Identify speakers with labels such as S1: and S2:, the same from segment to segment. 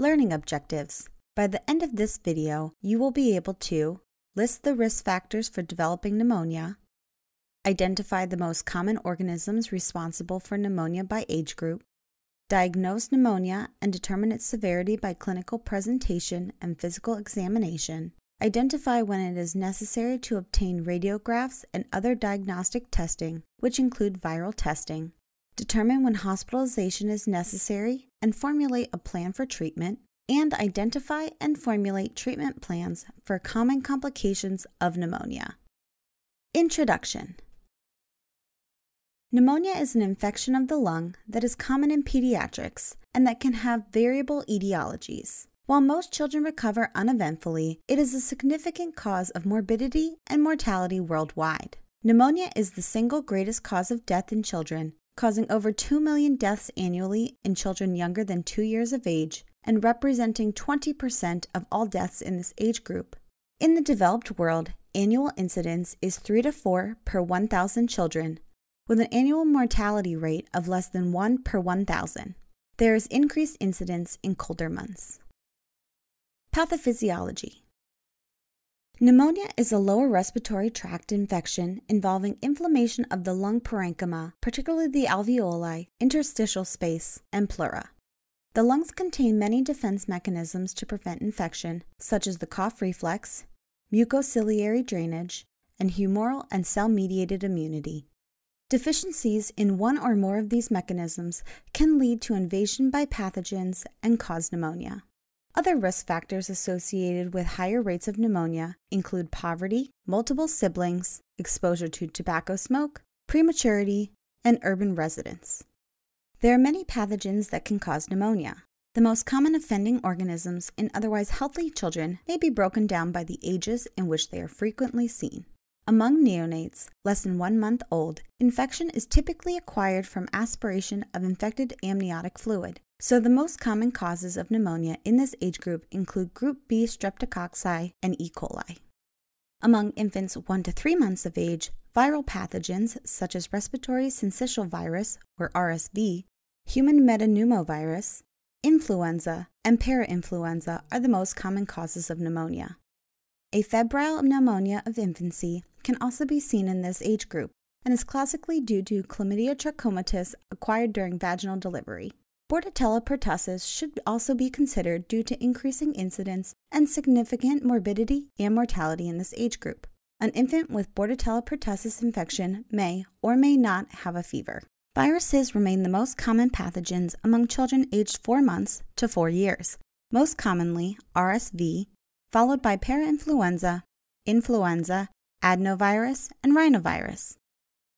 S1: Learning objectives. By the end of this video, you will be able to list the risk factors for developing pneumonia, identify the most common organisms responsible for pneumonia by age group, diagnose pneumonia and determine its severity by clinical presentation and physical examination, identify when it is necessary to obtain radiographs and other diagnostic testing, which include viral testing, determine when hospitalization is necessary and formulate a plan for treatment, and identify and formulate treatment plans for common complications of pneumonia. Introduction Pneumonia is an infection of the lung that is common in pediatrics and that can have variable etiologies. While most children recover uneventfully, it is a significant cause of morbidity and mortality worldwide. Pneumonia is the single greatest cause of death in children causing over 2 million deaths annually in children younger than 2 years of age and representing 20% of all deaths in this age group. In the developed world, annual incidence is 3 to 4 per 1,000 children, with an annual mortality rate of less than 1 per 1,000. There is increased incidence in colder months. Pathophysiology Pneumonia is a lower respiratory tract infection involving inflammation of the lung parenchyma, particularly the alveoli, interstitial space, and pleura. The lungs contain many defense mechanisms to prevent infection, such as the cough reflex, mucociliary drainage, and humoral and cell mediated immunity. Deficiencies in one or more of these mechanisms can lead to invasion by pathogens and cause pneumonia. Other risk factors associated with higher rates of pneumonia include poverty, multiple siblings, exposure to tobacco smoke, prematurity, and urban residence. There are many pathogens that can cause pneumonia. The most common offending organisms in otherwise healthy children may be broken down by the ages in which they are frequently seen. Among neonates, less than one month old, infection is typically acquired from aspiration of infected amniotic fluid. So, the most common causes of pneumonia in this age group include group B streptococci and E. coli. Among infants 1 to 3 months of age, viral pathogens such as respiratory syncytial virus, or RSV, human metapneumovirus, influenza, and parainfluenza are the most common causes of pneumonia. Afebrile pneumonia of infancy can also be seen in this age group and is classically due to chlamydia trachomatis acquired during vaginal delivery. Bordetella pertussis should also be considered due to increasing incidence and significant morbidity and mortality in this age group. An infant with Bordetella pertussis infection may or may not have a fever. Viruses remain the most common pathogens among children aged 4 months to 4 years, most commonly RSV, followed by parainfluenza, influenza, adenovirus, and rhinovirus.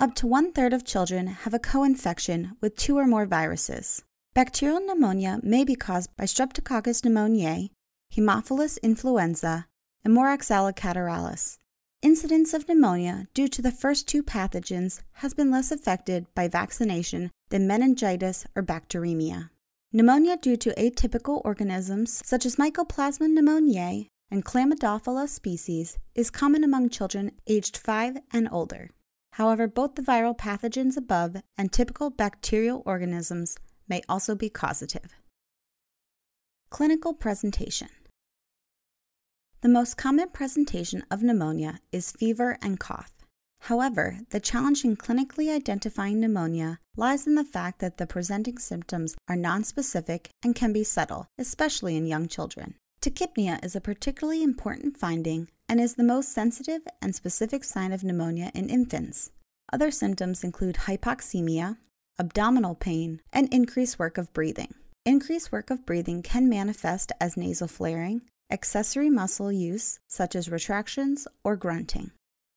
S1: Up to one third of children have a co infection with two or more viruses. Bacterial pneumonia may be caused by Streptococcus pneumoniae, Haemophilus influenza, and Moraxella catarrhalis. Incidence of pneumonia due to the first two pathogens has been less affected by vaccination than meningitis or bacteremia. Pneumonia due to atypical organisms such as Mycoplasma pneumoniae and Chlamydophila species is common among children aged 5 and older. However, both the viral pathogens above and typical bacterial organisms may also be causative. Clinical presentation The most common presentation of pneumonia is fever and cough. However, the challenge in clinically identifying pneumonia lies in the fact that the presenting symptoms are nonspecific and can be subtle, especially in young children. Tachypnea is a particularly important finding and is the most sensitive and specific sign of pneumonia in infants. Other symptoms include hypoxemia, abdominal pain, and increased work of breathing. Increased work of breathing can manifest as nasal flaring, accessory muscle use, such as retractions or grunting.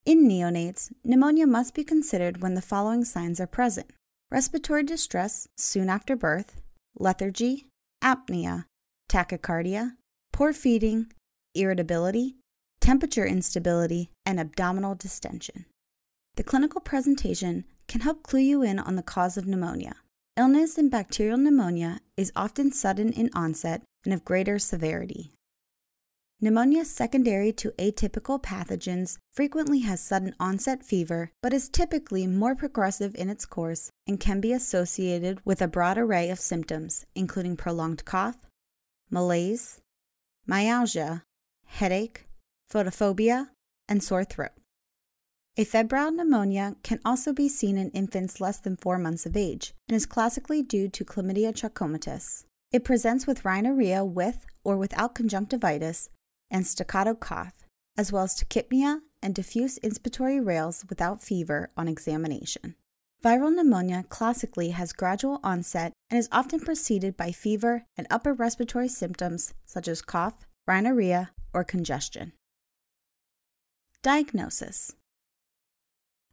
S1: In neonates, pneumonia must be considered when the following signs are present respiratory distress soon after birth, lethargy, apnea, tachycardia, poor feeding, irritability, temperature instability, and abdominal distension. The clinical presentation can help clue you in on the cause of pneumonia. Illness in bacterial pneumonia is often sudden in onset and of greater severity. Pneumonia secondary to atypical pathogens frequently has sudden onset fever, but is typically more progressive in its course and can be associated with a broad array of symptoms, including prolonged cough, malaise, myalgia, headache, photophobia, and sore throat. Afebrile pneumonia can also be seen in infants less than four months of age and is classically due to Chlamydia trachomatis. It presents with rhinorrhea with or without conjunctivitis and staccato cough, as well as tachypnea and diffuse inspiratory rales without fever on examination. Viral pneumonia classically has gradual onset and is often preceded by fever and upper respiratory symptoms such as cough, rhinorrhea, or congestion. Diagnosis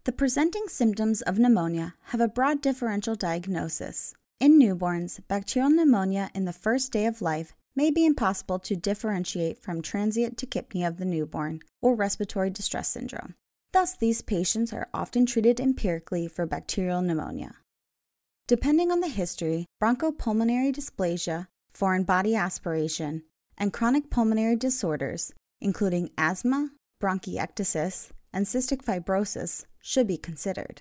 S1: the presenting symptoms of pneumonia have a broad differential diagnosis. In newborns, bacterial pneumonia in the first day of life may be impossible to differentiate from transient tachypnea of the newborn or respiratory distress syndrome. Thus, these patients are often treated empirically for bacterial pneumonia. Depending on the history, bronchopulmonary dysplasia, foreign body aspiration, and chronic pulmonary disorders, including asthma, bronchiectasis, and cystic fibrosis, should be considered.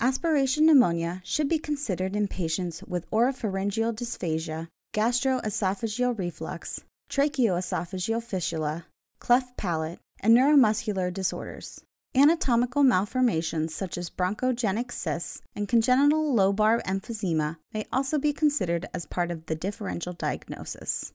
S1: Aspiration pneumonia should be considered in patients with oropharyngeal dysphagia, gastroesophageal reflux, tracheoesophageal fistula, cleft palate, and neuromuscular disorders. Anatomical malformations such as bronchogenic cysts and congenital lobar emphysema may also be considered as part of the differential diagnosis.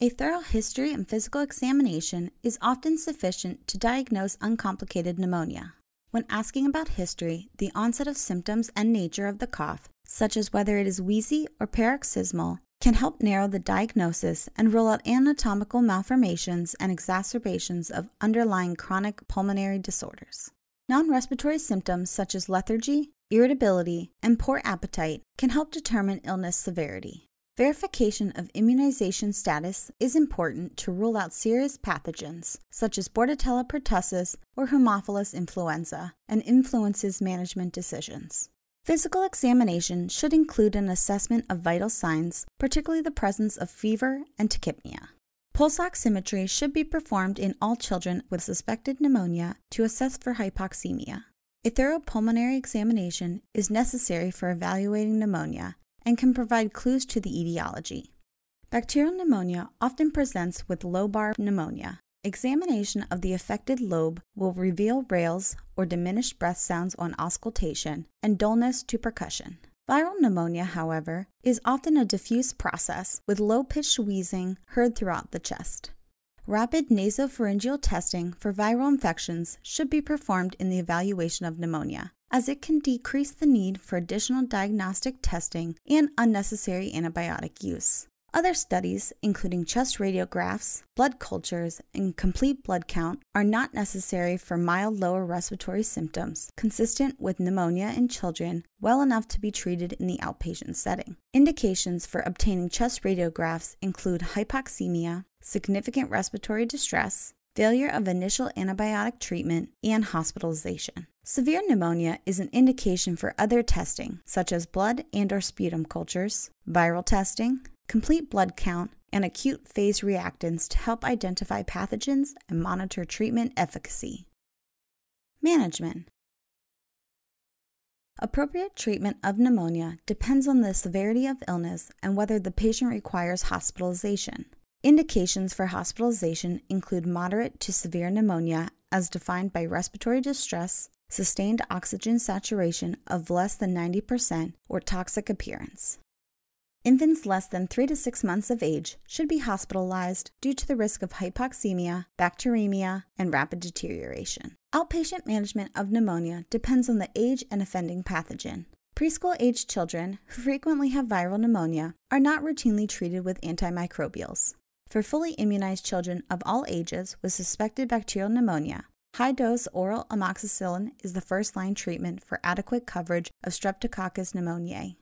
S1: A thorough history and physical examination is often sufficient to diagnose uncomplicated pneumonia. When asking about history, the onset of symptoms and nature of the cough, such as whether it is wheezy or paroxysmal, can help narrow the diagnosis and rule out anatomical malformations and exacerbations of underlying chronic pulmonary disorders. Non respiratory symptoms such as lethargy, irritability, and poor appetite can help determine illness severity. Verification of immunization status is important to rule out serious pathogens such as Bordetella pertussis or Haemophilus influenza and influences management decisions. Physical examination should include an assessment of vital signs, particularly the presence of fever and tachypnea. Pulse oximetry should be performed in all children with suspected pneumonia to assess for hypoxemia. A thorough pulmonary examination is necessary for evaluating pneumonia and can provide clues to the etiology. Bacterial pneumonia often presents with lobar pneumonia. Examination of the affected lobe will reveal rales or diminished breath sounds on auscultation and dullness to percussion. Viral pneumonia, however, is often a diffuse process with low pitched wheezing heard throughout the chest. Rapid nasopharyngeal testing for viral infections should be performed in the evaluation of pneumonia, as it can decrease the need for additional diagnostic testing and unnecessary antibiotic use. Other studies, including chest radiographs, blood cultures, and complete blood count, are not necessary for mild lower respiratory symptoms consistent with pneumonia in children well enough to be treated in the outpatient setting. Indications for obtaining chest radiographs include hypoxemia, significant respiratory distress, failure of initial antibiotic treatment, and hospitalization. Severe pneumonia is an indication for other testing, such as blood and or sputum cultures, viral testing, complete blood count, and acute phase reactants to help identify pathogens and monitor treatment efficacy. Management Appropriate treatment of pneumonia depends on the severity of illness and whether the patient requires hospitalization. Indications for hospitalization include moderate to severe pneumonia as defined by respiratory distress, sustained oxygen saturation of less than 90%, or toxic appearance. Infants less than 3 to 6 months of age should be hospitalized due to the risk of hypoxemia, bacteremia, and rapid deterioration. Outpatient management of pneumonia depends on the age and offending pathogen. Preschool aged children who frequently have viral pneumonia are not routinely treated with antimicrobials. For fully immunized children of all ages with suspected bacterial pneumonia, high dose oral amoxicillin is the first line treatment for adequate coverage of Streptococcus pneumoniae.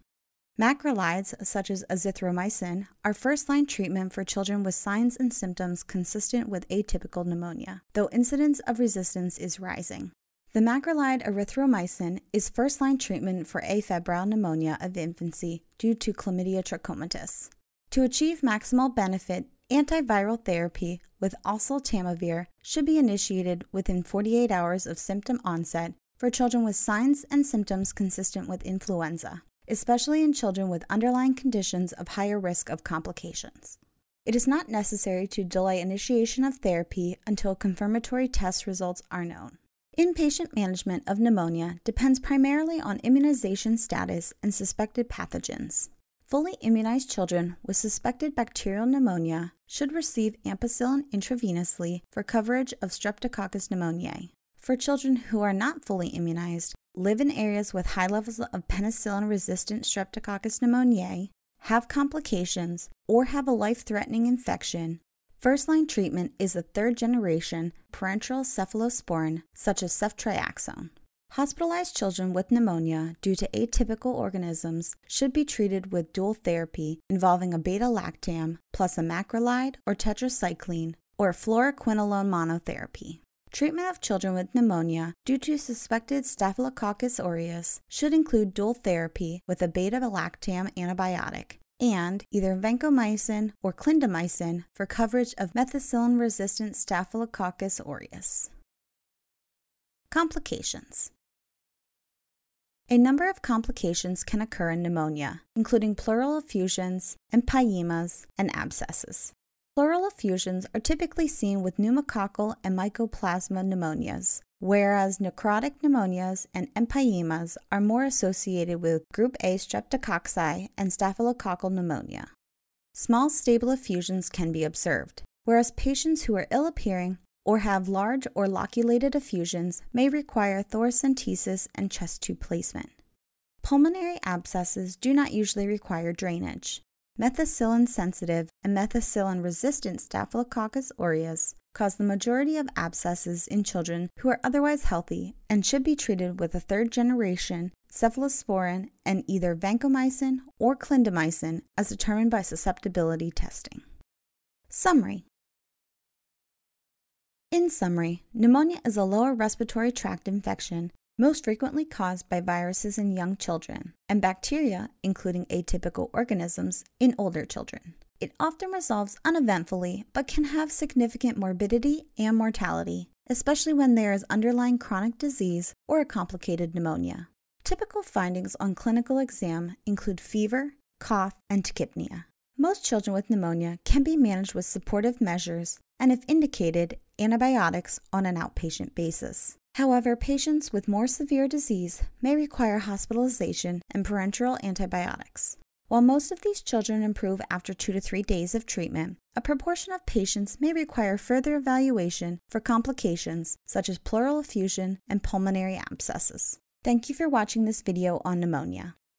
S1: Macrolides, such as azithromycin, are first line treatment for children with signs and symptoms consistent with atypical pneumonia, though incidence of resistance is rising. The macrolide erythromycin is first line treatment for afebrile pneumonia of infancy due to chlamydia trachomatis. To achieve maximal benefit, antiviral therapy with oseltamivir should be initiated within 48 hours of symptom onset for children with signs and symptoms consistent with influenza especially in children with underlying conditions of higher risk of complications. It is not necessary to delay initiation of therapy until confirmatory test results are known. Inpatient management of pneumonia depends primarily on immunization status and suspected pathogens. Fully immunized children with suspected bacterial pneumonia should receive ampicillin intravenously for coverage of Streptococcus pneumoniae. For children who are not fully immunized, live in areas with high levels of penicillin resistant Streptococcus pneumoniae, have complications, or have a life threatening infection, first line treatment is a third generation parenteral cephalosporin such as ceftriaxone. Hospitalized children with pneumonia due to atypical organisms should be treated with dual therapy involving a beta lactam plus a macrolide or tetracycline or fluoroquinolone monotherapy. Treatment of children with pneumonia due to suspected Staphylococcus aureus should include dual therapy with a beta lactam antibiotic and either vancomycin or clindamycin for coverage of methicillin resistant Staphylococcus aureus. Complications a number of complications can occur in pneumonia, including pleural effusions, empyemas, and abscesses. Pleural effusions are typically seen with pneumococcal and mycoplasma pneumonias, whereas necrotic pneumonias and empyemas are more associated with group A streptococci and staphylococcal pneumonia. Small stable effusions can be observed, whereas patients who are ill appearing or have large or loculated effusions may require thoracentesis and chest tube placement. Pulmonary abscesses do not usually require drainage. Methicillin sensitive and methicillin resistant Staphylococcus aureus cause the majority of abscesses in children who are otherwise healthy and should be treated with a third generation cephalosporin and either vancomycin or clindamycin as determined by susceptibility testing. Summary In summary, pneumonia is a lower respiratory tract infection most frequently caused by viruses in young children, and bacteria, including atypical organisms, in older children. It often resolves uneventfully, but can have significant morbidity and mortality, especially when there is underlying chronic disease or a complicated pneumonia. Typical findings on clinical exam include fever, cough, and tachypnea. Most children with pneumonia can be managed with supportive measures and, if indicated, antibiotics on an outpatient basis. However, patients with more severe disease may require hospitalization and parenteral antibiotics. While most of these children improve after two to three days of treatment, a proportion of patients may require further evaluation for complications such as pleural effusion and pulmonary abscesses. Thank you for watching this video on pneumonia.